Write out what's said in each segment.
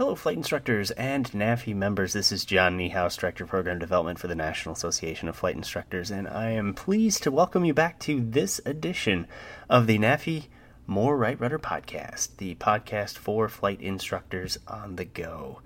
Hello, flight instructors and NAFI members. This is John Niehaus, Director of Program Development for the National Association of Flight Instructors, and I am pleased to welcome you back to this edition of the NAFI More Right Rudder podcast, the podcast for flight instructors on the go.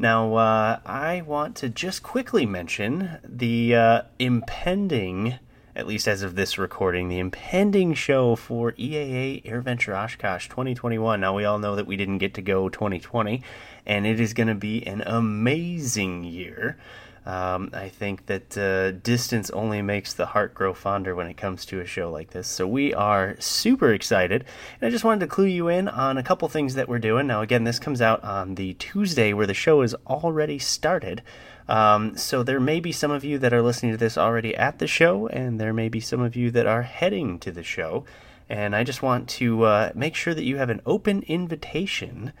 Now, uh, I want to just quickly mention the uh, impending at least as of this recording, the impending show for EAA AirVenture Oshkosh 2021. Now, we all know that we didn't get to go 2020, and it is going to be an amazing year. Um, I think that uh, distance only makes the heart grow fonder when it comes to a show like this. So we are super excited. And I just wanted to clue you in on a couple things that we're doing. Now, again, this comes out on the Tuesday where the show is already started. Um, so there may be some of you that are listening to this already at the show, and there may be some of you that are heading to the show. And I just want to uh, make sure that you have an open invitation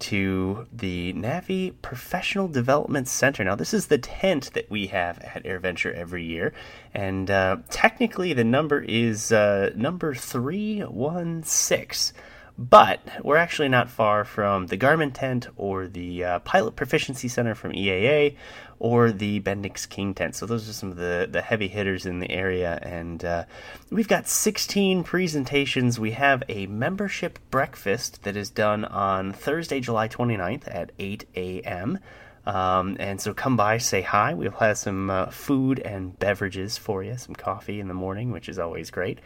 to the NAFI Professional Development Center. Now, this is the tent that we have at AirVenture every year, and uh, technically the number is uh, number 316. But we're actually not far from the Garmin tent or the uh, Pilot Proficiency Center from EAA or the Bendix King tent. So those are some of the, the heavy hitters in the area. And uh, we've got 16 presentations. We have a membership breakfast that is done on Thursday, July 29th at 8 a.m. Um, and so come by, say hi. We'll have some uh, food and beverages for you, some coffee in the morning, which is always great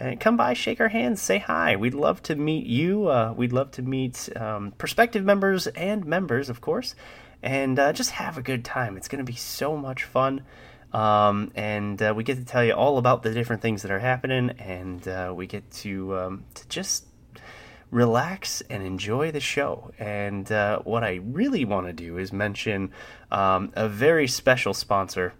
and come by, shake our hands, say hi. We'd love to meet you. Uh, we'd love to meet um, prospective members and members, of course, and uh, just have a good time. It's going to be so much fun. Um, and uh, we get to tell you all about the different things that are happening, and uh, we get to, um, to just relax and enjoy the show. And uh, what I really want to do is mention um, a very special sponsor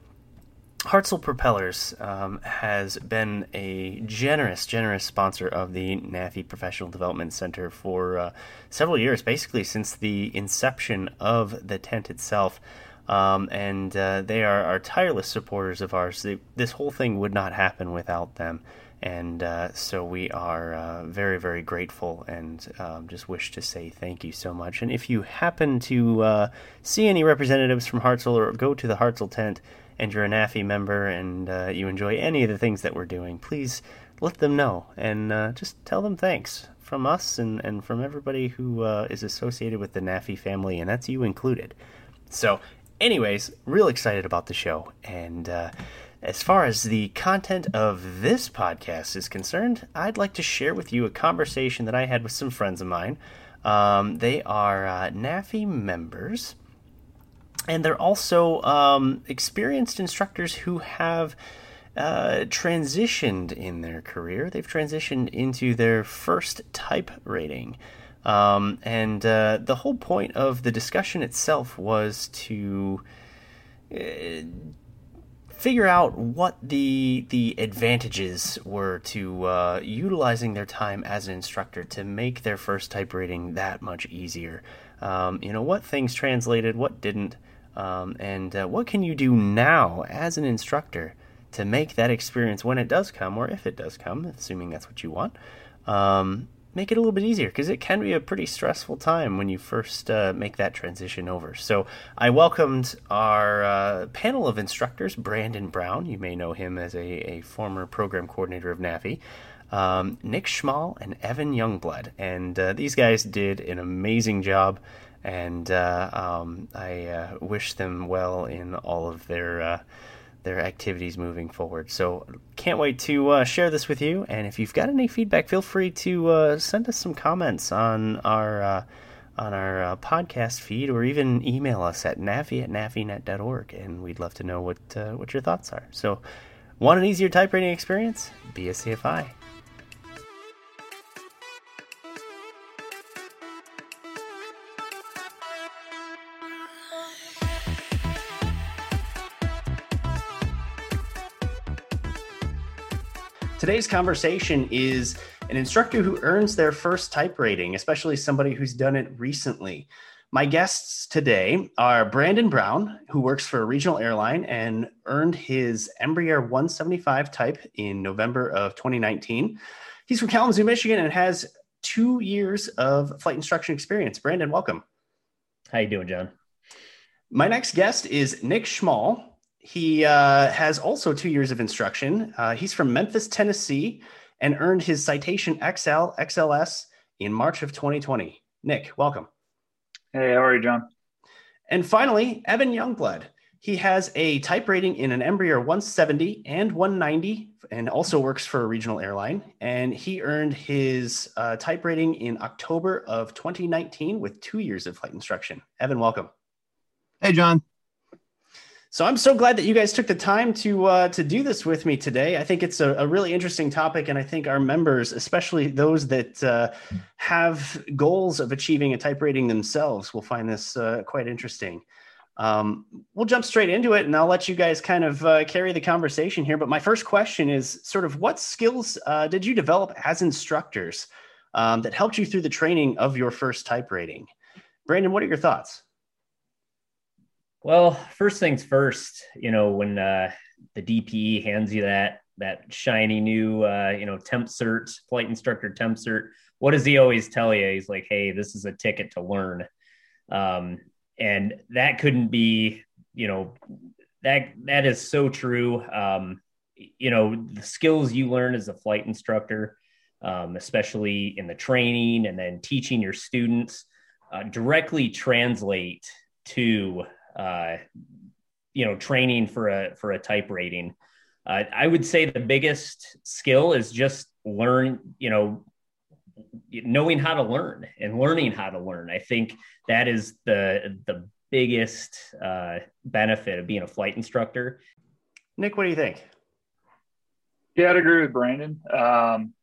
Hartzell Propellers um, has been a generous, generous sponsor of the NAFI Professional Development Center for uh, several years, basically since the inception of the tent itself. Um, and uh, they are, are tireless supporters of ours. They, this whole thing would not happen without them. And uh, so we are uh, very, very grateful and um, just wish to say thank you so much. And if you happen to uh, see any representatives from Hartzell or go to the Hartzell tent, and you're a NAFI member and uh, you enjoy any of the things that we're doing, please let them know and uh, just tell them thanks from us and, and from everybody who uh, is associated with the NAFI family, and that's you included. So, anyways, real excited about the show. And uh, as far as the content of this podcast is concerned, I'd like to share with you a conversation that I had with some friends of mine. Um, they are uh, NAFI members and they're also um, experienced instructors who have uh, transitioned in their career. They've transitioned into their first type rating. Um, and uh, the whole point of the discussion itself was to uh, figure out what the the advantages were to uh, utilizing their time as an instructor to make their first type rating that much easier. Um, you know what things translated, what didn't. Um, and uh, what can you do now as an instructor to make that experience when it does come, or if it does come, assuming that's what you want, um, make it a little bit easier because it can be a pretty stressful time when you first uh, make that transition over. So I welcomed our uh, panel of instructors, Brandon Brown. You may know him as a, a former program coordinator of NAFI. Um, Nick Schmal and Evan Youngblood. And uh, these guys did an amazing job and uh, um, I uh, wish them well in all of their uh, their activities moving forward. So can't wait to uh, share this with you. And if you've got any feedback, feel free to uh, send us some comments on our uh, on our podcast feed, or even email us at nafi at nafinet.org, and we'd love to know what what your thoughts are. So, want an easier type rating experience? Be a CFI. Today's conversation is an instructor who earns their first type rating, especially somebody who's done it recently. My guests today are Brandon Brown, who works for a regional airline and earned his Embraer 175 type in November of 2019. He's from Kalamazoo, Michigan, and has two years of flight instruction experience. Brandon, welcome. How you doing, John? My next guest is Nick Schmall. He uh, has also two years of instruction. Uh, he's from Memphis, Tennessee, and earned his citation XL XLS in March of 2020. Nick, welcome. Hey, how are you, John? And finally, Evan Youngblood. He has a type rating in an Embraer 170 and 190, and also works for a regional airline. And he earned his uh, type rating in October of 2019 with two years of flight instruction. Evan, welcome. Hey, John. So I'm so glad that you guys took the time to uh, to do this with me today. I think it's a, a, really interesting topic, and I think our members, especially those that uh, have goals of achieving a type rating themselves, will find this uh, quite interesting. Um, we'll jump straight into it and I'll let you guys kind of uh, carry the conversation here. But my first question is sort of what skills uh, did you develop as instructors um, that helped you through the training of your first type rating? Brandon, what are your thoughts? Well, first things first, you know, when uh, the DPE hands you that that shiny new, uh, you know, temp cert, flight instructor temp cert, what does he always tell you? He's like, "Hey, this is a ticket to learn." Um, and that couldn't be you know that that is so true um, you know the skills you learn as a flight instructor um, especially in the training and then teaching your students uh, directly translate to uh, you know training for a for a type rating uh, i would say the biggest skill is just learn you know knowing how to learn and learning how to learn. I think that is the the biggest uh, benefit of being a flight instructor. Nick, what do you think? Yeah, I'd agree with Brandon. Um,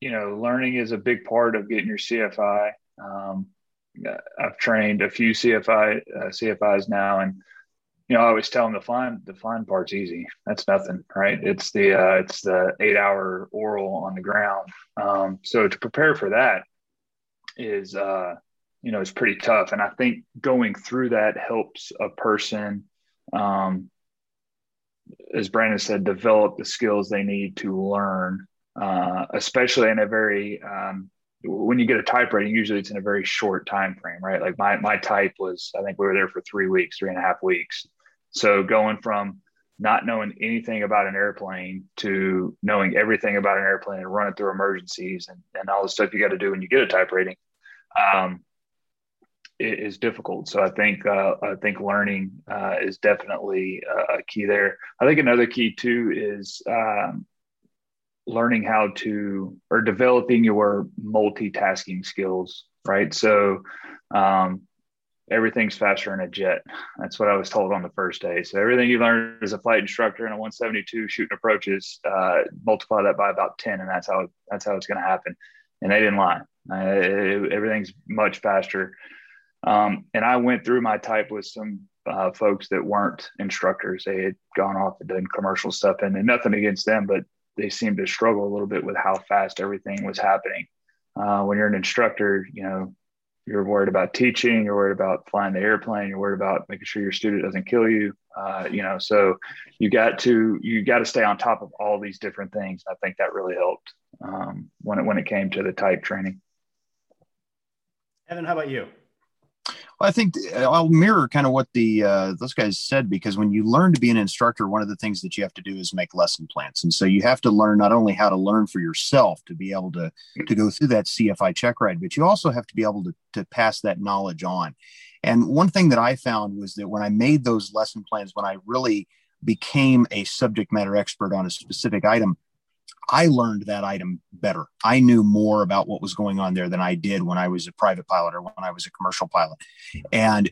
you know, learning is a big part of getting your CFI. Um, I've trained a few CFI uh, CFIs now, and you know, I always tell them the fine the fine part's easy. That's nothing, right? It's the uh, it's the eight hour oral on the ground. Um, so to prepare for that is uh, you know is pretty tough, and I think going through that helps a person, um, as Brandon said, develop the skills they need to learn, uh, especially in a very um, when you get a type rating, usually it's in a very short time frame, right? Like my my type was, I think we were there for three weeks, three and a half weeks. So going from not knowing anything about an airplane to knowing everything about an airplane and running through emergencies and, and all the stuff you got to do when you get a type rating um, is difficult. So I think uh, I think learning uh, is definitely a key there. I think another key too is um, learning how to or developing your multitasking skills right? So um, everything's faster in a jet. That's what i was told on the first day. So everything you learn as a flight instructor in a 172 shooting approaches uh, multiply that by about 10 and that's how that's how it's going to happen. And they didn't lie. Uh, it, everything's much faster. Um, and i went through my type with some uh, folks that weren't instructors. They had gone off and done commercial stuff and, and nothing against them but they seemed to struggle a little bit with how fast everything was happening. Uh, when you're an instructor, you know, you're worried about teaching, you're worried about flying the airplane, you're worried about making sure your student doesn't kill you. Uh, you know, so you got to you got to stay on top of all these different things. I think that really helped um, when it when it came to the type training. Evan, how about you? I think uh, I'll mirror kind of what the uh, those guys said because when you learn to be an instructor, one of the things that you have to do is make lesson plans, and so you have to learn not only how to learn for yourself to be able to to go through that CFI check ride, but you also have to be able to to pass that knowledge on. And one thing that I found was that when I made those lesson plans, when I really became a subject matter expert on a specific item, I learned that item better. I knew more about what was going on there than I did when I was a private pilot or when I was a commercial pilot. And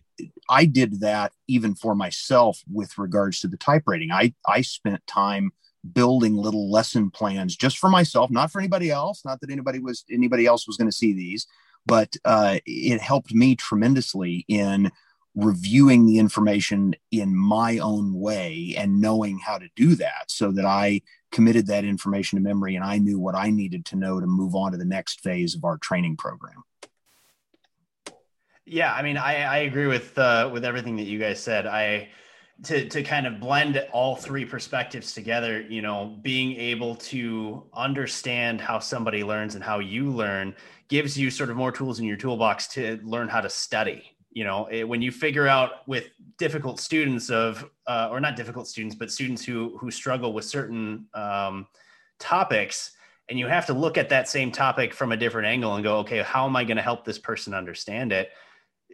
I did that even for myself with regards to the type rating. I, I spent time building little lesson plans just for myself, not for anybody else, not that anybody was anybody else was going to see these, but uh, it helped me tremendously in reviewing the information in my own way and knowing how to do that so that I committed that information to memory and I knew what I needed to know to move on to the next phase of our training program. Yeah, I mean, I, I agree with uh, with everything that you guys said. I to to kind of blend all three perspectives together. You know, being able to understand how somebody learns and how you learn gives you sort of more tools in your toolbox to learn how to study you know it, when you figure out with difficult students of uh, or not difficult students but students who who struggle with certain um, topics and you have to look at that same topic from a different angle and go okay how am i going to help this person understand it?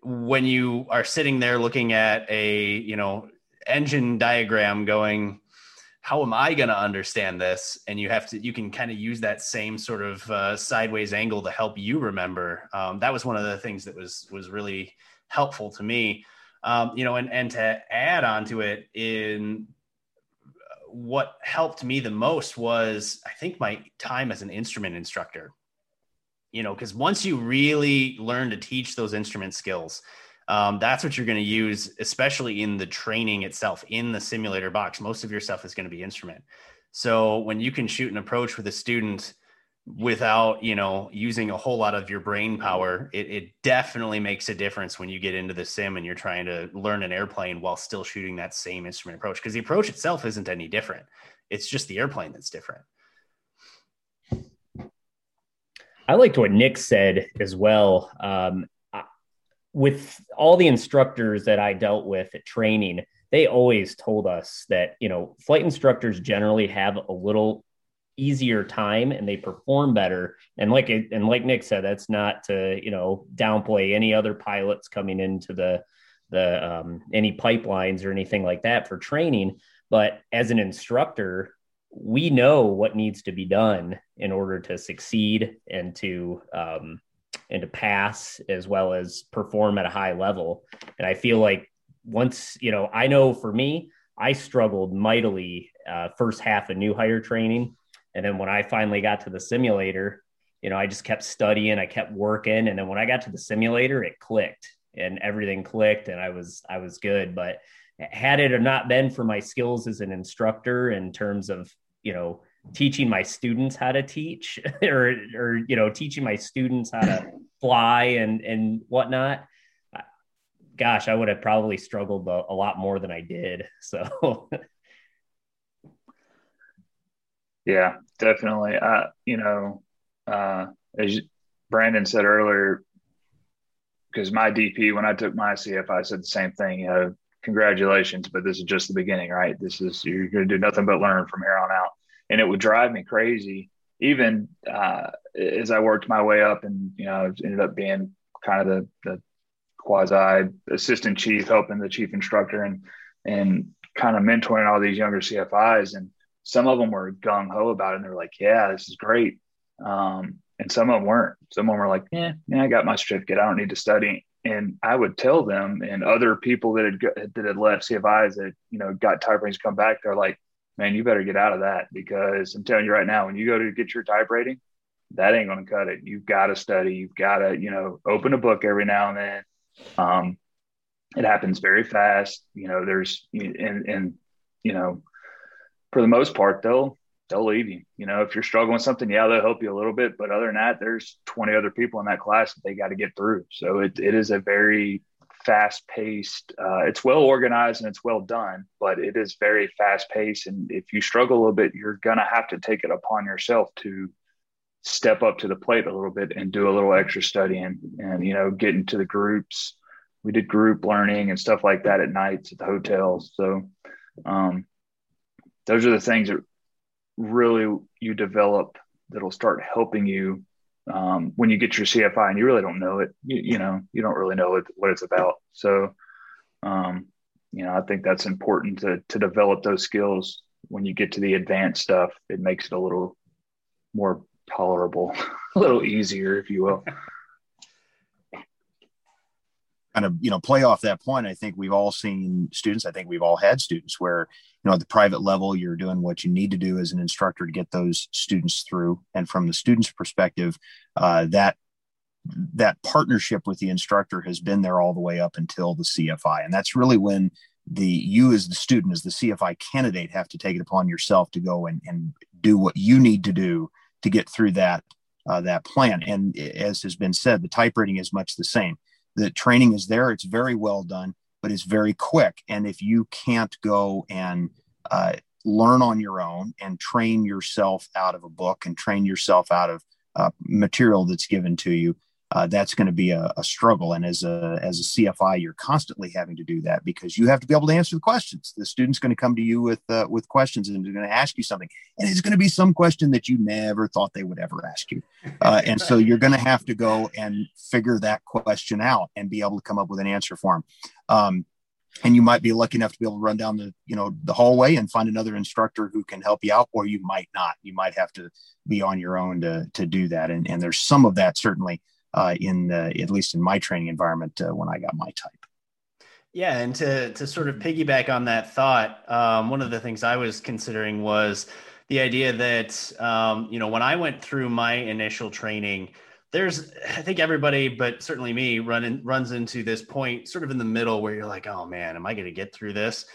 When you are sitting there looking at a you know engine diagram going how am i going to understand this? And you have to you can kind of use that same sort of uh, sideways angle to help you remember. Um, that was one of the things that was was really helpful to me um, you know and and to add on to it in what helped me the most was i think my time as an instrument instructor you know because once you really learn to teach those instrument skills um, that's what you're going to use, especially in the training itself in the simulator box. Most of your stuff is going to be instrument. So when you can shoot an approach with a student without, you know, using a whole lot of your brain power, it, it definitely makes a difference when you get into the sim and you're trying to learn an airplane while still shooting that same instrument approach. Because the approach itself isn't any different. It's just the airplane that's different. I liked what Nick said as well. Um, with all the instructors that I dealt with at training, they always told us that, you know, flight instructors generally have a little easier time and they perform better. And like it, and like Nick said, that's not to, you know, downplay any other pilots coming into the the um, any pipelines or anything like that for training. But as an instructor, we know what needs to be done in order to succeed and to um, and to pass as well as perform at a high level. And I feel like once, you know, I know for me, I struggled mightily uh, first half of new hire training. And then when I finally got to the simulator, you know, I just kept studying, I kept working. And then when I got to the simulator, it clicked and everything clicked and I was, I was good. But had it not been for my skills as an instructor in terms of, you know, teaching my students how to teach or or you know teaching my students how to fly and and whatnot gosh i would have probably struggled a, a lot more than i did so yeah definitely I, you know uh as brandon said earlier because my dp when i took my cfi said the same thing you know congratulations but this is just the beginning right this is you're going to do nothing but learn from here on out and it would drive me crazy. Even uh, as I worked my way up, and you know, ended up being kind of the, the quasi assistant chief, helping the chief instructor, and and kind of mentoring all these younger CFIs. And some of them were gung ho about it, and they were like, "Yeah, this is great," um, and some of them weren't. Some of them were like, "Yeah, yeah, I got my certificate. I don't need to study." And I would tell them, and other people that had that had left CFIs that you know got type ratings come back, they're like, man, you better get out of that because I'm telling you right now, when you go to get your type rating, that ain't going to cut it. You've got to study. You've got to, you know, open a book every now and then. Um, it happens very fast. You know, there's, and, and, you know, for the most part, they'll, they'll leave you. You know, if you're struggling with something, yeah, they'll help you a little bit. But other than that, there's 20 other people in that class that they got to get through. So it, it is a very fast paced. Uh, it's well organized and it's well done, but it is very fast paced. And if you struggle a little bit, you're to have to take it upon yourself to step up to the plate a little bit and do a little extra studying and, you know, get into the groups. We did group learning and stuff like that at nights at the hotels. So, um, those are the things that really you develop that'll start helping you um, when you get your CFI and you really don't know it, you, you know, you don't really know it, what it's about. So, um, you know, I think that's important to, to develop those skills when you get to the advanced stuff. It makes it a little more tolerable, a little easier, if you will. Kind of you know play off that point i think we've all seen students i think we've all had students where you know at the private level you're doing what you need to do as an instructor to get those students through. And from the student's perspective uh, that that partnership with the instructor has been there all the way up until the cfi and that's really when the you as the student as the cfi candidate have to take it upon yourself to go and, and do what you need to do to get through that uh, that plan. And as has been said the type rating is much the same the training is there it's very well done but it's very quick. And if you can't go and uh, learn on your own and train yourself out of a book and train yourself out of uh, material that's given to you uh, that's going to be a, a, struggle. And as a as a CFI, you're constantly having to do that because you have to be able to answer the questions. The student's going to come to you with uh, with questions and they're going to ask you something, and it's going to be some question that you never thought they would ever ask you. Uh, and so you're going to have to go and figure that question out and be able to come up with an answer for them. Um, and you might be lucky enough to be able to run down the you know the hallway and find another instructor who can help you out or you might not you might have to be on your own to to do that and and there's some of that certainly in uh, at least in my training environment uh, when I got my type. Yeah, and to to sort of piggyback on that thought, um, one of the things I was considering was the idea that um, you know when I went through my initial training, there's I think everybody, but certainly me, run runs into this point sort of in the middle where you're like, oh man, am I going to get through this?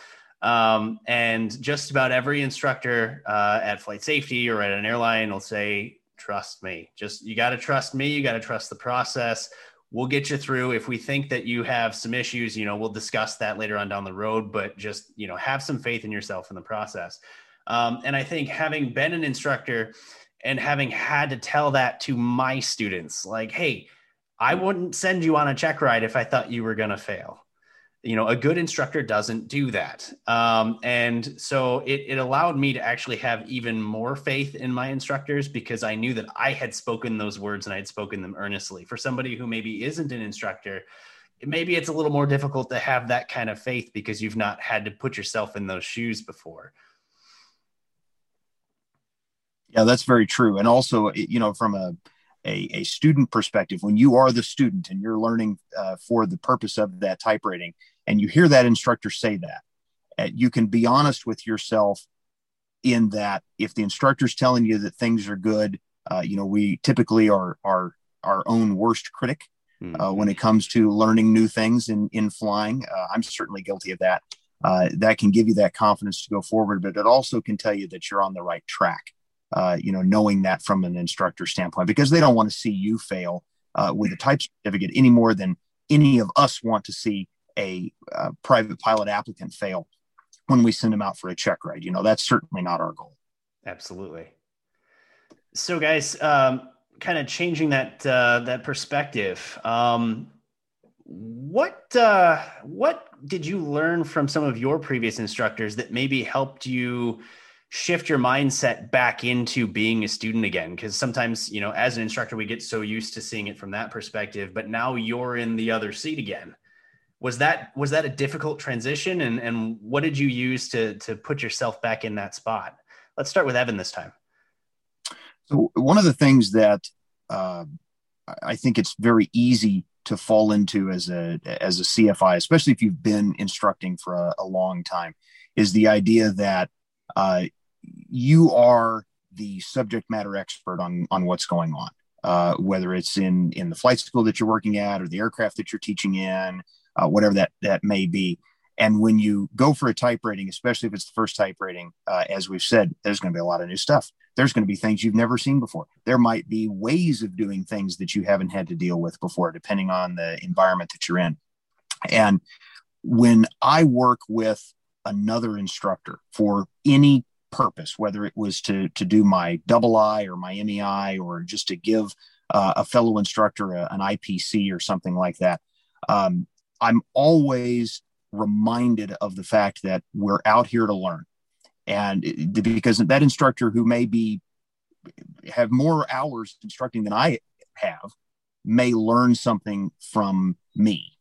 Um, and just about every instructor uh, at flight safety or at an airline will say, trust me. Just you got to trust me. You got to trust the process. We'll get you through. If we think that you have some issues, you know, we'll discuss that later on down the road. But just you know, have some faith in yourself in the process. Um, and I think having been an instructor and having had to tell that to my students, like, hey, I wouldn't send you on a check ride if I thought you were going to fail you know a good instructor doesn't do that. Um, and so it, it allowed me to actually have even more faith in my instructors because i knew that i had spoken those words and i had spoken them earnestly. For somebody who maybe isn't an instructor maybe it's a little more difficult to have that kind of faith because you've not had to put yourself in those shoes before. Yeah that's very true. And also you know from a a, a student perspective when you are the student and you're learning uh, for the purpose of that type rating and you hear that instructor say that, uh, you can be honest with yourself in that if the instructor's telling you that things are good, uh, you know, we typically are are our own worst critic mm-hmm. uh, when it comes to learning new things in in flying. Uh, I'm certainly guilty of that. Uh, that can give you that confidence to go forward, but it also can tell you that you're on the right track. Uh, you know, knowing that from an instructor standpoint, because they don't want to see you fail uh, with a type certificate any more than any of us want to see a, a private pilot applicant fail when we send them out for a check ride. You know, that's certainly not our goal. Absolutely. So, guys, um, kind of changing that uh, that perspective. Um, what uh, what did you learn from some of your previous instructors that maybe helped you shift your mindset back into being a student again? Because sometimes, you know, as an instructor, we get so used to seeing it from that perspective, but now you're in the other seat again was that was that a difficult transition? And and what did you use to to put yourself back in that spot? Let's start with evan this time. So one of the things that uh, i think it's very easy to fall into as a as a cfi especially if you've been instructing for a, a long time is the idea that uh, you are the subject matter expert on on what's going on uh, whether it's in in the flight school that you're working at or the aircraft that you're teaching in uh, whatever that that may be. And when you go for a type rating, especially if it's the first type rating, uh, as we've said, there's going to be a lot of new stuff. There's going to be things you've never seen before. There might be ways of doing things that you haven't had to deal with before, depending on the environment that you're in. And when I work with another instructor for any purpose, whether it was to to do my double I or my MEI or just to give uh, a fellow instructor a, an IPC or something like that, um, I'm always reminded of the fact that we're out here to learn. And because that instructor who may be have more hours instructing than I have may learn something from me.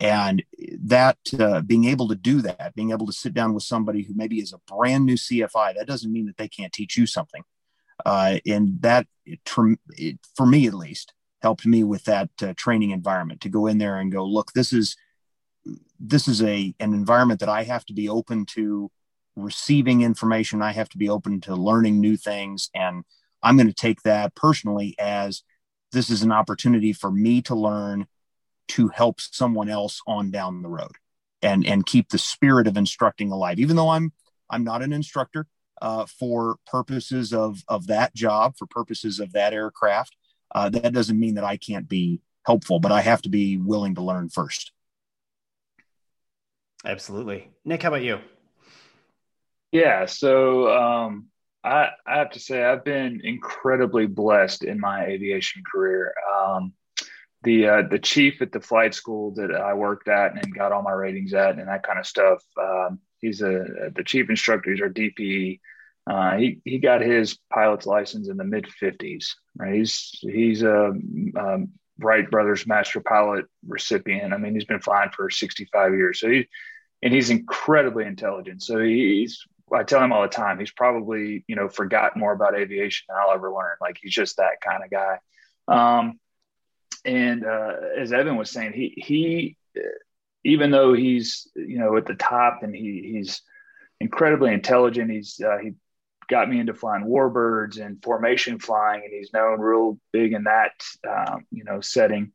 And that uh, being able to do that, being able to sit down with somebody who maybe is a brand new CFI, that doesn't mean that they can't teach you something. Uh, and that, it, for me at least, helped me with that uh, training environment to go in there and go, look, this is this is a an environment that I have to be open to receiving information. I have to be open to learning new things, and I'm going to take that personally as this is an opportunity for me to learn to help someone else on down the road and and keep the spirit of instructing alive even though i'm i'm not an instructor uh, for purposes of of that job for purposes of that aircraft uh, that doesn't mean that i can't be helpful but i have to be willing to learn first Absolutely. Nick, how about you? Yeah, so um, I, I have to say I've been incredibly blessed in my aviation career. Um, the uh, the chief at the flight school that I worked at and got all my ratings at and that kind of stuff. Um, he's a the chief instructor. He's our DPE. Uh, he he got his pilot's license in the mid fifties. Right, he's he's a um, Wright Brothers Master Pilot recipient. I mean, he's been flying for sixty five years. So he and he's incredibly intelligent. So he's I tell him all the time, he's probably, you know, forgotten more about aviation than I'll ever learn. Like he's just that kind of guy. Um, and uh, as Evan was saying, he he even though he's you know at the top and he he's incredibly intelligent. He's uh, he got me into flying warbirds and formation flying, and he's known real big in that um, you know setting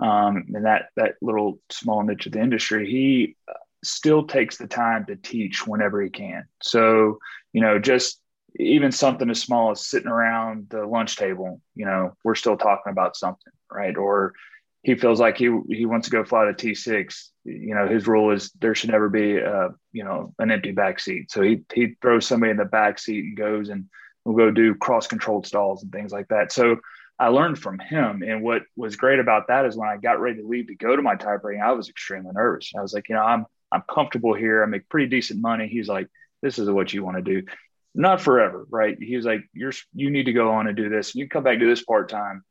um, in that that little small niche of the industry. He still takes the time to teach whenever he can. So you know just even something as small as sitting around the lunch table, you know, we're still talking about something, right? Or he feels like he he wants to go fly the T six. You know, his rule is there should never be a you know an empty back seat. So he he throws somebody in the back seat and goes and we'll go do cross controlled stalls and things like that. So I learned from him. And what was great about that is when I got ready to leave to go to my type rating, I was extremely nervous. I was like, you know, I'm I'm comfortable here. I make pretty decent money. He's like, this is what you want to do. Not forever, right? He was like, you're you need to go on and do this. You come back to this part time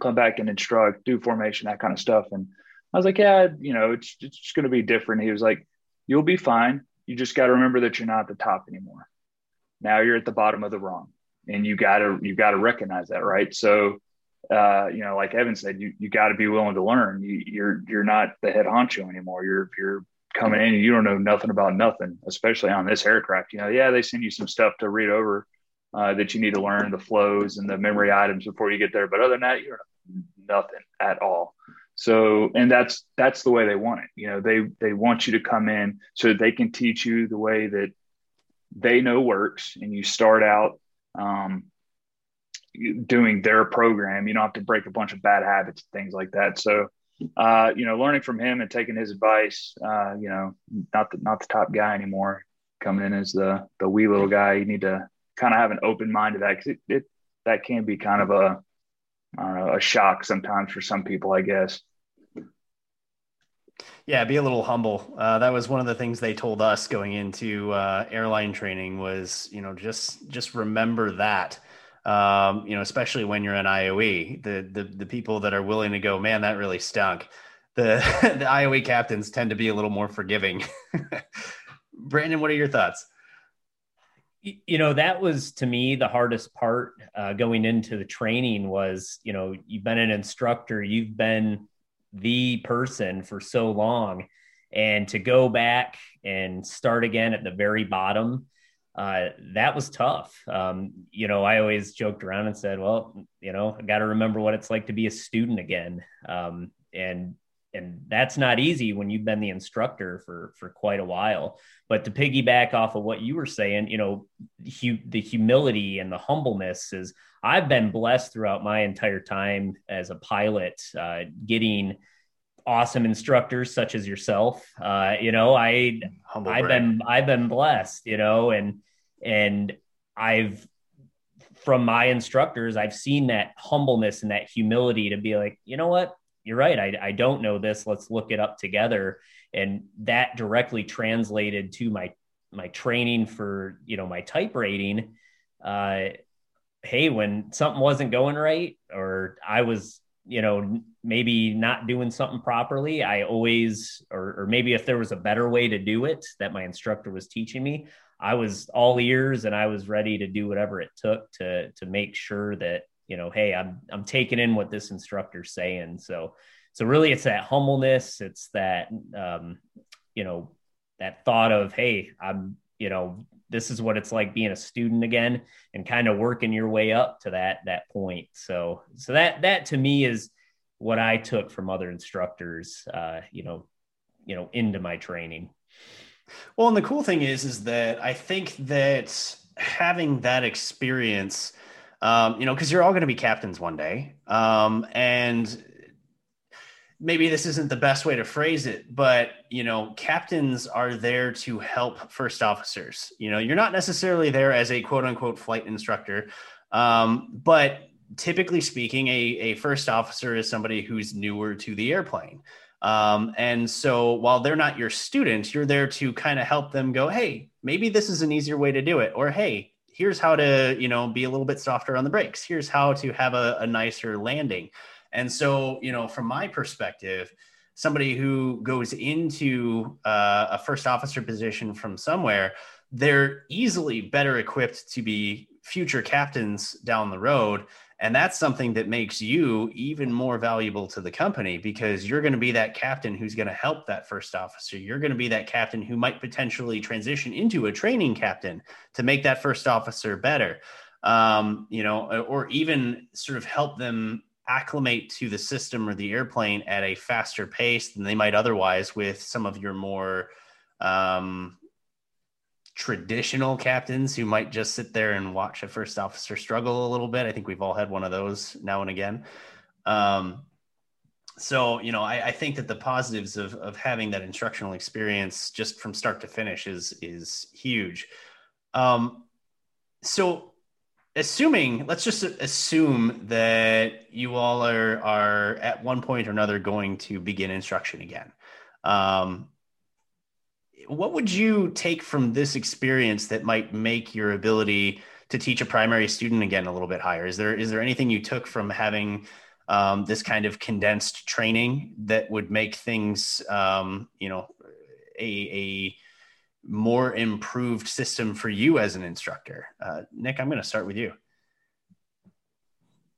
come back and instruct, do formation, that kind of stuff. And I was like, yeah, you know, it's, it's just going to be different. He was like, you'll be fine. You just got to remember that you're not at the top anymore. Now you're at the bottom of the rung and you got to, you got to recognize that. Right. So, uh, you know, like Evan said, you, you got to be willing to learn. You, you're, you're not the head honcho anymore. You're, you're coming in and you don't know nothing about nothing, especially on this aircraft. You know, yeah, they send you some stuff to read over uh, that you need to learn the flows and the memory items before you get there. But other than that, you're nothing at all. So, and that's that's the way they want it. You know, they they want you to come in so that they can teach you the way that they know works, and you start out um, doing their program. You don't have to break a bunch of bad habits, and things like that. So, uh, you know, learning from him and taking his advice. Uh, you know, not the not the top guy anymore. Coming in as the the wee little guy, you need to kind of have an open mind to that because it, it that can be kind of a know, a shock sometimes for some people, I guess. Yeah, be a little humble. Uh, that was one of the things they told us going into uh, airline training was, you know, just just remember that. Um, you know, especially when you're in IOE, the, the the people that are willing to go, man, that really stunk. The the IOE captains tend to be a little more forgiving. Brandon, what are your thoughts? You know that was to me the hardest part uh, going into the training was you know you've been an instructor you've been the person for so long and to go back and start again at the very bottom uh, that was tough. Um, you know i always joked around and said well you know i got to remember what it's like to be a student again. Um, and and that's not easy when you've been the instructor for for quite a while. But to piggyback off of what you were saying you know hu- the humility and the humbleness is i've been blessed throughout my entire time as a pilot uh, getting awesome instructors such as yourself. Uh, you know i Humble i've been i've been blessed you know and and i've from my instructors i've seen that humbleness and that humility to be like you know what you're right. I, I don't know this. Let's look it up together. And that directly translated to my my training for you know my type rating. Uh, hey, when something wasn't going right, or I was you know maybe not doing something properly, I always or or maybe if there was a better way to do it that my instructor was teaching me, I was all ears and I was ready to do whatever it took to to make sure that you know, hey, I'm I'm taking in what this instructor's saying. So so really it's that humbleness, it's that um, you know, that thought of, hey, I'm, you know, this is what it's like being a student again and kind of working your way up to that that point. So so that that to me is what I took from other instructors uh, you know, you know, into my training. Well, and the cool thing is, is that I think that having that experience um, you know, because you're all going to be captains one day. Um, and maybe this isn't the best way to phrase it, but you know, captains are there to help first officers. You know, you're not necessarily there as a quote unquote flight instructor, um, but typically speaking, a, a first officer is somebody who's newer to the airplane. Um, and so while they're not your student, you're there to kind of help them go, hey, maybe this is an easier way to do it. Or hey, here's how to, you know, be a little bit softer on the brakes. Here's how to have a, a nicer landing. And so, you know, from my perspective, somebody who goes into uh, a first officer position from somewhere, they're easily better equipped to be future captains down the road and that's something that makes you even more valuable to the company because you're going to be that captain who's going to help that first officer. You're going to be that captain who might potentially transition into a training captain to make that first officer better. Um, you know, or even sort of help them acclimate to the system or the airplane at a faster pace than they might otherwise with some of your more um, traditional captains who might just sit there and watch a first officer struggle a little bit. I think we've all had one of those now and again. Um, so, you know, I, I, think that the positives of, of having that instructional experience just from start to finish is, is huge. Um, so assuming, let's just assume that you all are, are at one point or another going to begin instruction again. Um, what would you take from this experience that might make your ability to teach a primary student again a little bit higher? Is there is there anything you took from having um, this kind of condensed training that would make things um, you know a, a more improved system for you as an instructor? Uh, Nick, I'm going to start with you.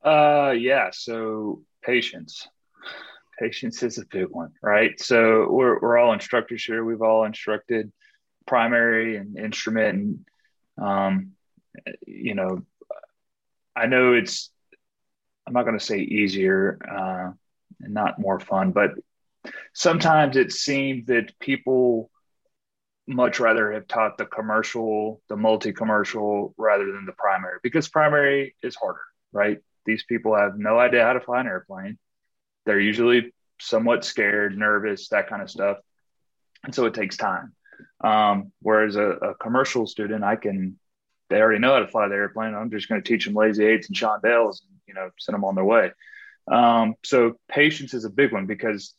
Uh, yeah. So patience patience is a big one, right? So we're, we're all instructors here. We've all instructed primary and instrument. And, um, you know, I know it's, I'm not going to say easier uh, and not more fun, but sometimes it seems that people much rather have taught the commercial, the multi commercial rather than the primary because primary is harder, right? These people have no idea how to fly an airplane they're usually somewhat scared, nervous, that kind of stuff. And so it takes time. Um, whereas a, a, commercial student, I can, they already know how to fly the airplane. I'm just going to teach them lazy eights and chandelles and, you know, send them on their way. Um, so patience is a big one because,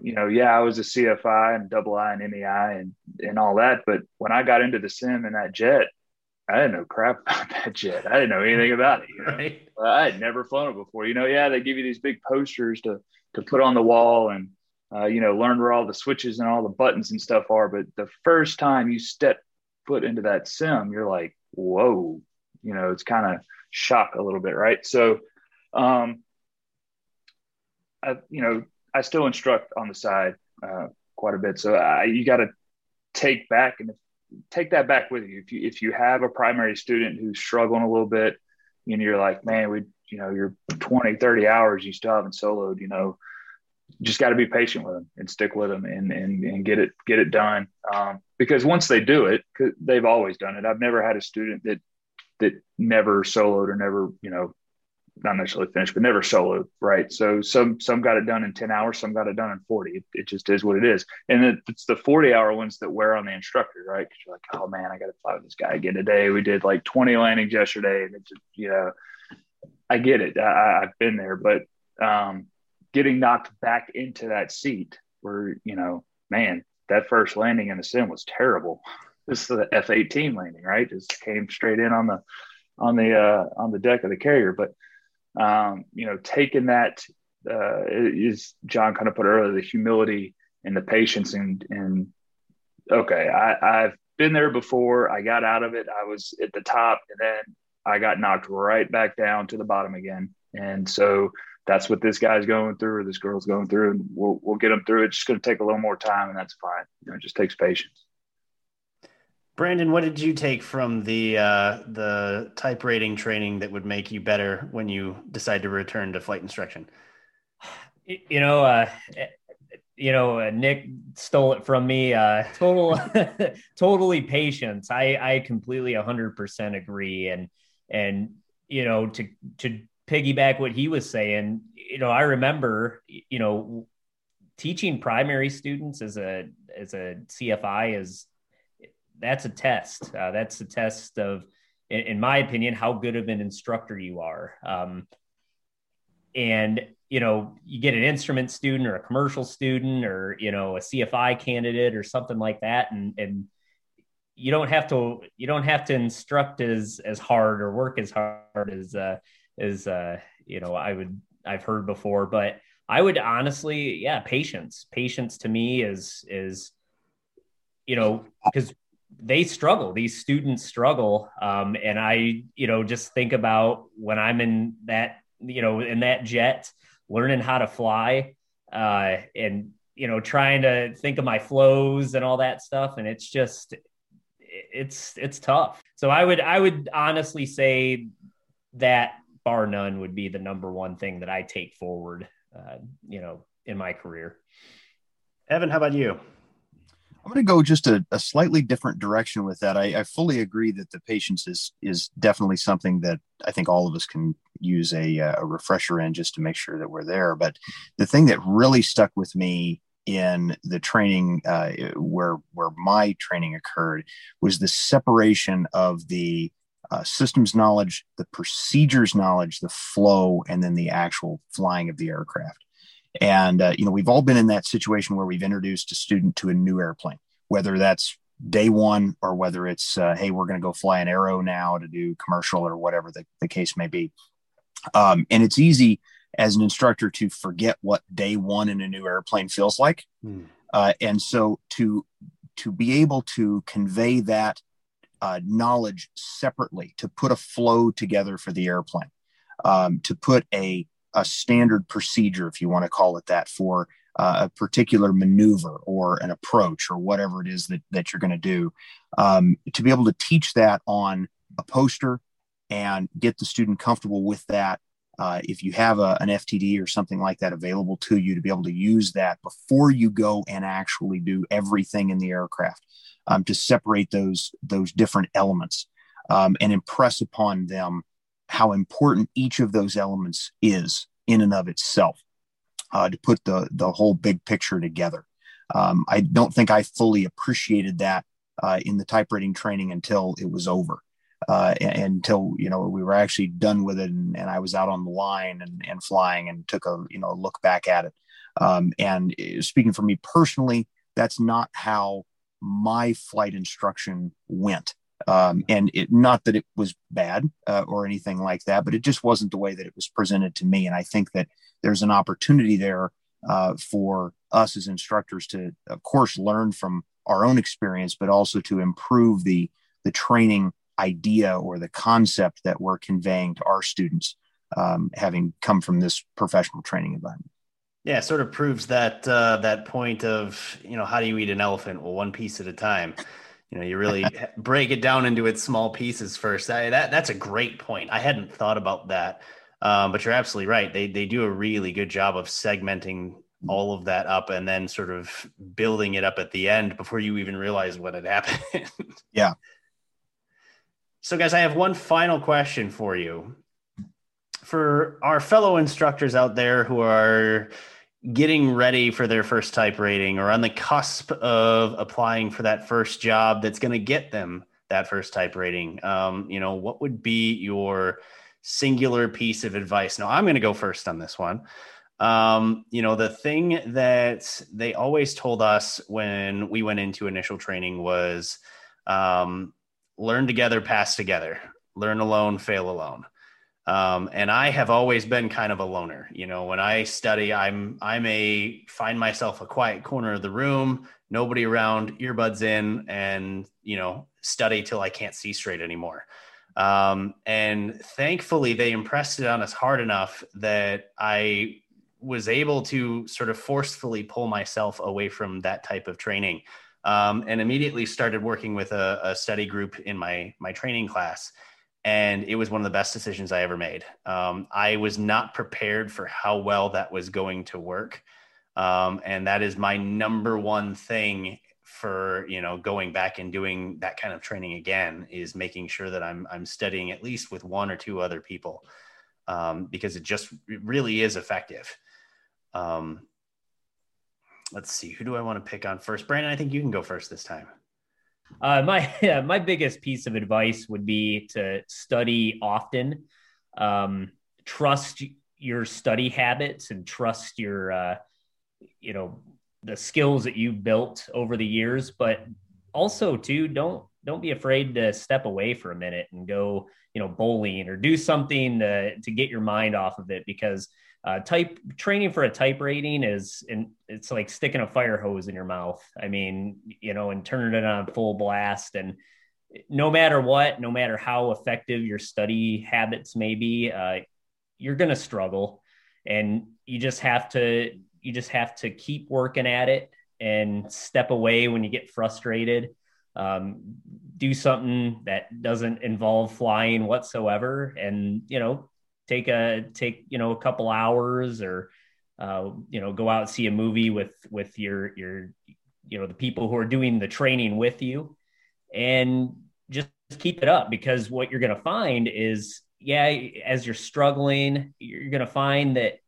you know, yeah, I was a CFI and double I and MEI and, and all that. But when I got into the sim and that jet, I didn't know crap about that jet. I didn't know anything about it. You know? right. I had never flown it before. You know, yeah, they give you these big posters to to put on the wall and uh, you know learn where all the switches and all the buttons and stuff are. But the first time you step foot into that sim, you're like, whoa. You know, it's kind of shock a little bit, right? So, um, I you know I still instruct on the side uh, quite a bit. So I, you got to take back and take that back with you. If you if you have a primary student who's struggling a little bit, and you're like, man, we you know you're 20, 30 hours, you still haven't soloed, you know, just got to be patient with them and stick with them and and and get it get it done. Um, because once they do it, they've always done it. I've never had a student that that never soloed or never you know not necessarily finished, but never soloed, right? So some some got it done in 10 hours, some got it done in 40. It, it just is what it is. And it, it's the 40 hour ones that wear on the instructor, right? Because you're like, oh man, I got to fly with this guy again today. We did like 20 landings yesterday. And it's you know, I get it. I, I've been there, but um, getting knocked back into that seat where, you know, man, that first landing in the sim was terrible. This is the F 18 landing, right? Just came straight in on the, on the, uh, on the deck of the carrier. But um, you know, taking that uh, is John kind of put earlier, the humility and the patience and, and okay, I, I've been there before. I got out of it. I was at the top and then I got knocked right back down to the bottom again. And so that's what this guy's going through or this girl's going through and we'll, we'll get them through. It. It's just going to take a little more time and that's fine. You know, it just takes patience. Brandon, what did you take from the uh, the type rating training that would make you better when you decide to return to flight instruction? You know, uh, you know, uh, Nick stole it from me. Uh, total, totally patience. I I completely hundred percent agree. And and you know, to to piggyback what he was saying, you know, I remember, you know, teaching primary students as a as a CFI is that's a test. Uh, that's a test of in, in, my opinion, how good of an instructor you are. Um, and you know, you get an instrument student or a commercial student or you know a CFI candidate or something like that, and and you don't have to you don't have to instruct as as hard or work as hard as uh, as uh, you know I would I've heard before, but I would honestly, yeah, patience. Patience to me is is you know because they struggle these students struggle. Um, and i you know just think about when i'm in that you know in that jet learning how to fly uh, and you know trying to think of my flows and all that stuff. And it's just it's it's tough. So i would i would honestly say that bar none would be the number one thing that i take forward uh, you know in my career. Evan how about you I'm going to go just a, a, slightly different direction with that. I, I, fully agree that the patience is is definitely something that I think all of us can use a, a refresher in just to make sure that we're there. But the thing that really stuck with me in the training uh, where where my training occurred was the separation of the uh, systems knowledge, the procedures knowledge, the flow, and then the actual flying of the aircraft. And, uh, you know, we've all been in that situation where we've introduced a student to a new airplane, whether that's day one or whether it's, uh, hey, we're going to go fly an Arrow now to do commercial or whatever the, the case may be. Um, and it's easy as an instructor to forget what day one in a new airplane feels like. Hmm. Uh, and so to, to be able to convey that uh, knowledge separately, to put a flow together for the airplane, um, to put a a standard procedure, if you want to call it that, for uh, a particular maneuver or an approach or whatever it is that, that you're going to do. Um, to be able to teach that on a poster and get the student comfortable with that. Uh, if you have a, an FTD or something like that available to you, to be able to use that before you go and actually do everything in the aircraft, um, to separate those those different elements um, and impress upon them how important each of those elements is in and of itself uh, to put the the whole big picture together. Um, I don't think I fully appreciated that uh, in the type rating training until it was over, uh, until you know we were actually done with it, and, and I was out on the line and, and flying, and took a you know look back at it. Um, and uh, speaking for me personally, that's not how my flight instruction went. Um, and it, not that it was bad uh, or anything like that, but it just wasn't the way that it was presented to me. And I think that there's an opportunity there uh, for us as instructors to, of course, learn from our own experience, but also to improve the the training idea or the concept that we're conveying to our students, um, having come from this professional training environment. Yeah, sort of proves that uh, that point of you know how do you eat an elephant? Well, one piece at a time you know you really break it down into its small pieces first. I, that that's a great point. I hadn't thought about that. Um, but you're absolutely right. They they do a really good job of segmenting all of that up and then sort of building it up at the end before you even realize what had happened. Yeah. So guys i have one final question for you. For our fellow instructors out there who are getting ready for their first type rating or on the cusp of applying for that first job that's going to get them that first type rating um, you know what would be your singular piece of advice? Now i'm going to go first on this one. Um, you know the thing that they always told us when we went into initial training was um, learn together pass together. Learn alone fail alone um, and I have always been kind of a loner. You know, when I study, I'm I may find myself a quiet corner of the room, nobody around, earbuds in, and you know, study till I can't see straight anymore. Um, and thankfully, they impressed it on us hard enough that I was able to sort of forcefully pull myself away from that type of training, um, and immediately started working with a, a study group in my my training class and it was one of the best decisions I ever made. Um, I was not prepared for how well that was going to work, um, and that is my number one thing for you know going back and doing that kind of training again is making sure that I'm I'm studying at least with one or two other people um, because it just it really is effective. Um, let's see, who do I want to pick on first? Brandon, I think you can go first this time. Uh, my yeah, my biggest piece of advice would be to study often. Um, trust your study habits and trust your uh, you know the skills that you've built over the years but also too don't don't be afraid to step away for a minute and go you know bowling or do something to, to get your mind off of it because uh, type training for a type rating is and it's like sticking a fire hose in your mouth. I mean you know and turning it on full blast. And no matter what no matter how effective your study habits may be uh, you're going to struggle. And you just have to you just have to keep working at it and step away when you get frustrated. Um, do something that doesn't involve flying whatsoever. And you know take a take you know a couple hours or uh, you know go out and see a movie with with your your you know the people who are doing the training with you and just keep it up because what you're going to find is yeah as you're struggling you're going to find that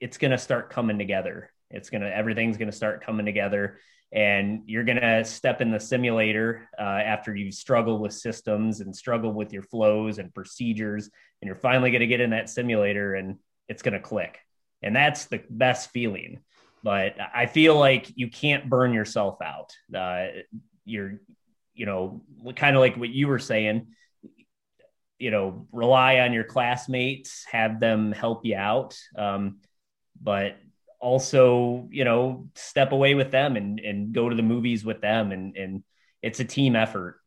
it's going to start coming together. It's going to, everything's going to start coming together. And you're going to step in the simulator uh, after you've struggled with systems and struggled with your flows and procedures. And you're finally going to get in that simulator and it's going to click. And that's the best feeling. But I feel like you can't burn yourself out. Uh, you're, you know, kind of like what you were saying you know rely on your classmates have them help you out um, but also, you know, step away with them and, and go to the movies with them. And, and it's a team effort.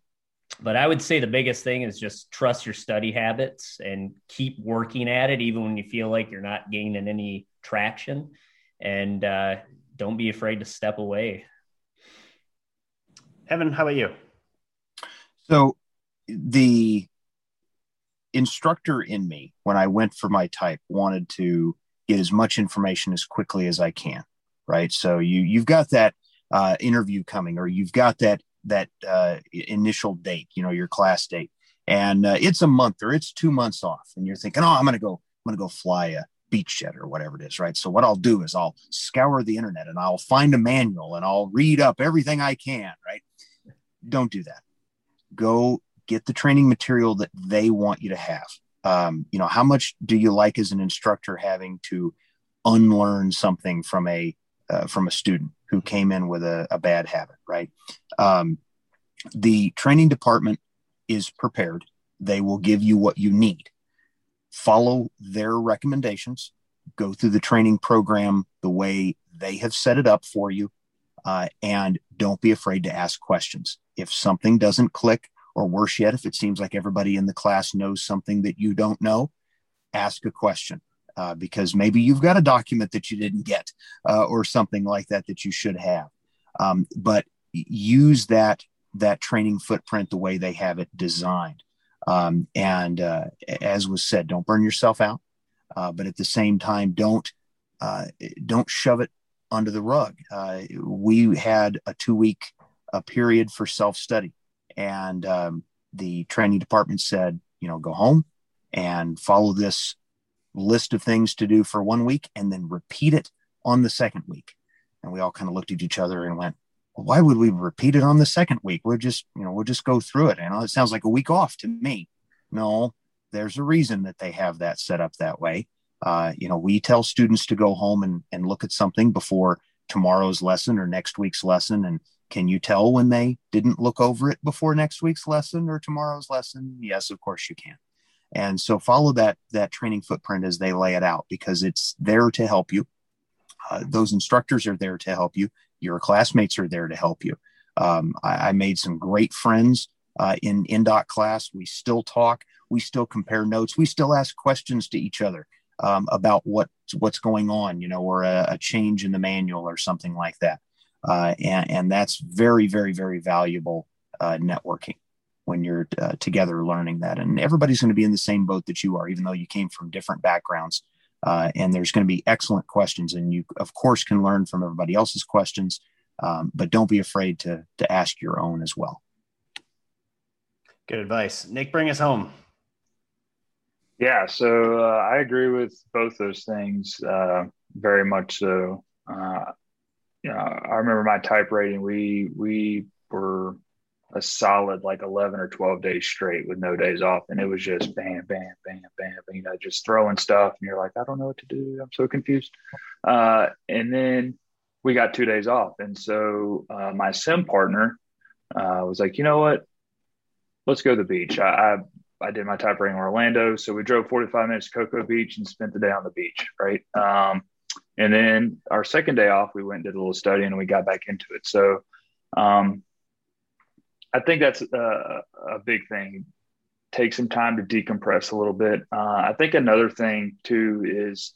But I would say the biggest thing is just trust your study habits and keep working at it, even when you feel like you're not gaining any traction. And uh, don't be afraid to step away. Evan, how about you? So the instructor in me, when I went for my type, wanted to get as much information as quickly as I can. Right. So you you've got that uh, interview coming, or you've got that that uh, initial date, you know, your class date, and uh, it's a month or it's two months off, and you're thinking, oh, I'm gonna go, I'm gonna go fly a Beechjet or whatever it is, right? So what I'll do is I'll scour the internet and I'll find a manual and I'll read up everything I can, right? Don't do that. Go get the training material that they want you to have um, you know how much do you like as an instructor having to unlearn something from a uh, from a student who came in with a, a bad habit right? Um, the training department is prepared. They will give you what you need. Follow their recommendations. Go through the training program the way they have set it up for you uh, and don't be afraid to ask questions. If something doesn't click or worse yet, if it seems like everybody in the class knows something that you don't know, ask a question. Uh, because maybe you've got a document that you didn't get uh, or something like that that you should have. Um, but use that that training footprint the way they have it designed. Um, and uh, as was said, don't burn yourself out, uh, but at the same time, don't uh, don't shove it under the rug. Uh, we had a two week period for self study and um, the training department said, you know, go home and follow this list of things to do for one week and then repeat it on the second week. And we all kind of looked at each other and went, well, why would we repeat it on the second week? We'll just, you know, we'll just go through it. And it sounds like a week off to me. No, there's a reason that they have that set up that way. Uh, you know, we tell students to go home and, and look at something before tomorrow's lesson or next week's lesson and can you tell when they didn't look over it before next week's lesson or tomorrow's lesson? Yes, of course you can. And so follow that that training footprint as they lay it out because it's there to help you. Uh, those instructors are there to help you. Your classmates are there to help you. Um, I, I, made some great friends uh, indoc class. We still talk. We still compare notes. We still ask questions to each other um, about what what's going on, you know, or a, a change in the manual or something like that. Uh, and, and, that's very, very, very valuable uh, networking when you're uh, together learning that. And everybody's going to be in the same boat that you are, even though you came from different backgrounds. Uh, and there's going to be excellent questions, and you, of course, can learn from everybody else's questions. Um, but don't be afraid to to ask your own as well. Good advice, Nick. Bring us home. Yeah, so uh, I agree with both those things uh, very much. So uh, you I remember my type rating. We we were a solid like 11 or 12 days straight with no days off. And it was just bam, bam, bam, bam, you know, just throwing stuff. And you're like, I don't know what to do. I'm so confused. Uh, and then we got two days off. And so uh, my sim partner uh, was like, you know what? Let's go to the beach. I, I, I did my type rating in Orlando. So we drove 45 minutes to Cocoa Beach and spent the day on the beach. Right. Um, and then our second day off, we went and did a little study and we got back into it. So, um, I think that's a, a, big thing. Take some time to decompress a little bit. Uh, I think another thing too is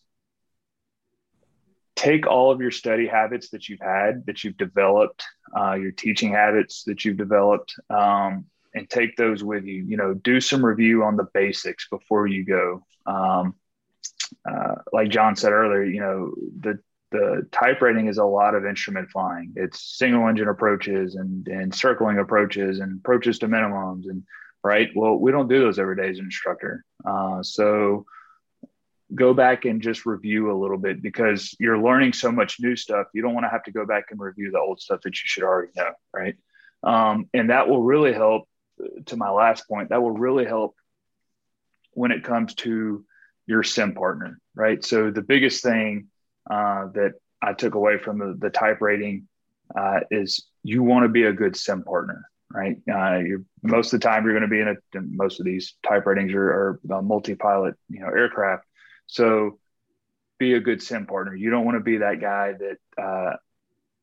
take all of your study habits that you've had, that you've developed, uh, your teaching habits that you've developed, um, and take those with you. You know, do some review on the basics before you go. Um, uh, like John said earlier, you know, the the type rating is a lot of instrument flying. It's single engine approaches and and circling approaches and approaches to minimums and right. Well, we don't do those every day as an instructor. Uh, so go back and just review a little bit because you're learning so much new stuff. You don't want to have to go back and review the old stuff that you should already know, right? Um, and that will really help. To my last point, that will really help when it comes to your sim partner, right? So the biggest thing uh, that I took away from the, the type rating uh, is you want to be a good sim partner, right? Uh, you're most of the time you're going to be in a most of these type ratings are, are multi-pilot, you know, aircraft. So be a good sim partner. You don't want to be that guy that uh,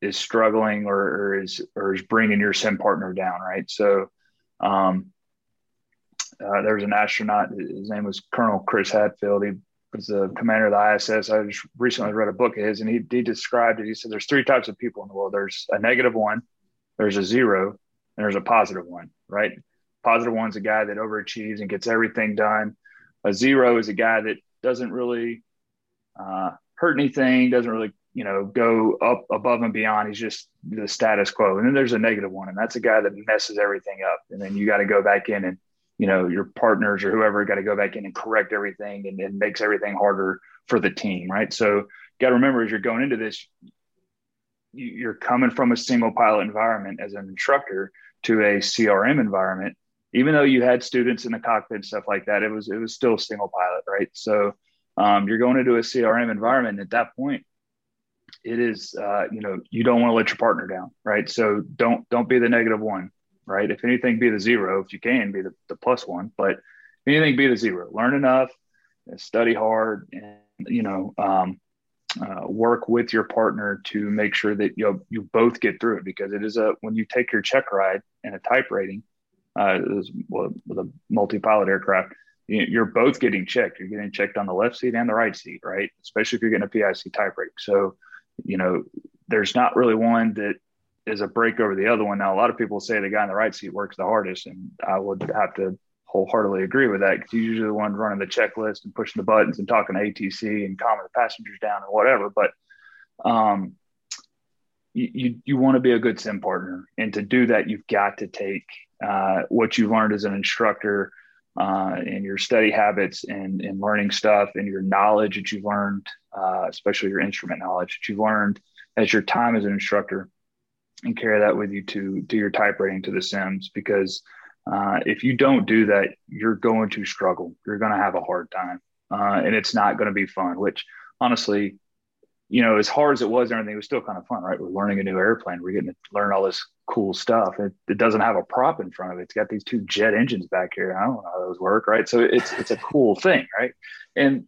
is struggling or, or, is or is bringing your sim partner down, right? So um, uh, there was an astronaut. His name was Colonel Chris Hadfield. He was the commander of the ISS. I just recently read a book of his, and he, he described it. He said there's three types of people in the world. There's a negative one, there's a zero, and there's a positive one. Right? Positive one's a guy that overachieves and gets everything done. A zero is a guy that doesn't really uh, hurt anything, doesn't really you know go up above and beyond. He's just the status quo. And then there's a negative one, and that's a guy that messes everything up. And then you got to go back in and you know your partners or whoever got to go back in and correct everything and, makes everything harder for the team right? So got to remember as you're going into this you're coming from a single pilot environment as an instructor to a crm environment. Even though you had students in the cockpit and stuff like that it was it was still single pilot right? So um, you're going into a crm environment at that point it is uh, you know you don't want to let your partner down right? So don't don't be the negative one right? If anything, be the zero. If you can, be the, the plus one. But anything, be the zero. Learn enough, study hard, and you know, um, uh, work with your partner to make sure that you you both get through it because it is a when you take your check ride in a type rating, uh, well, with a multi-pilot aircraft, you're both getting checked. You're getting checked on the left seat and the right seat, right? Especially if you're getting a PIC type rating. So, you know, there's not really one that is a break over the other one. Now, a lot of people say the guy in the right seat works the hardest, and I would have to wholeheartedly agree with that because he's usually the one running the checklist and pushing the buttons and talking to ATC and calming the passengers down and whatever. But um, you, you, want to be a good sim partner, and to do that, you've got to take uh, what you learned as an instructor uh, and your study habits and, and learning stuff and your knowledge that you've learned, uh, especially your instrument knowledge that you've learned as your time as an instructor and carry that with you to to your type rating to the sims because uh, if you don't do that you're going to struggle. You're going to have a hard time uh, and it's not going to be fun which honestly you know as hard as it was everything it was still kind of fun right? We're learning a new airplane. We're getting to learn all this cool stuff. It, it doesn't have a prop in front of it. It's got these two jet engines back here. I don't know how those work right? So it's it's a cool thing right? And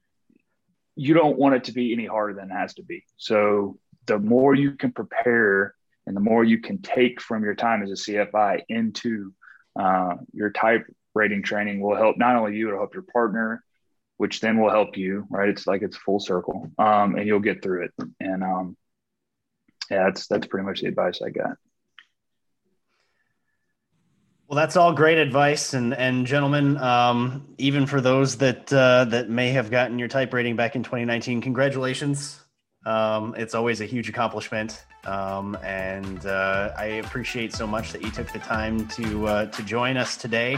you don't want it to be any harder than it has to be. So the more you can prepare and the more you can take from your time as a CFI into uh, your type rating training will help not only you, it'll help your partner, which then will help you, right? It's like it's full circle, um, and you'll get through it. And um, yeah, that's that's pretty much the advice I got. Well, that's all great advice, and and gentlemen, um, even for those that uh, that may have gotten your type rating back in 2019, congratulations. Um, it's always a huge accomplishment, um, and uh, I appreciate so much that you took the time to uh, to join us today.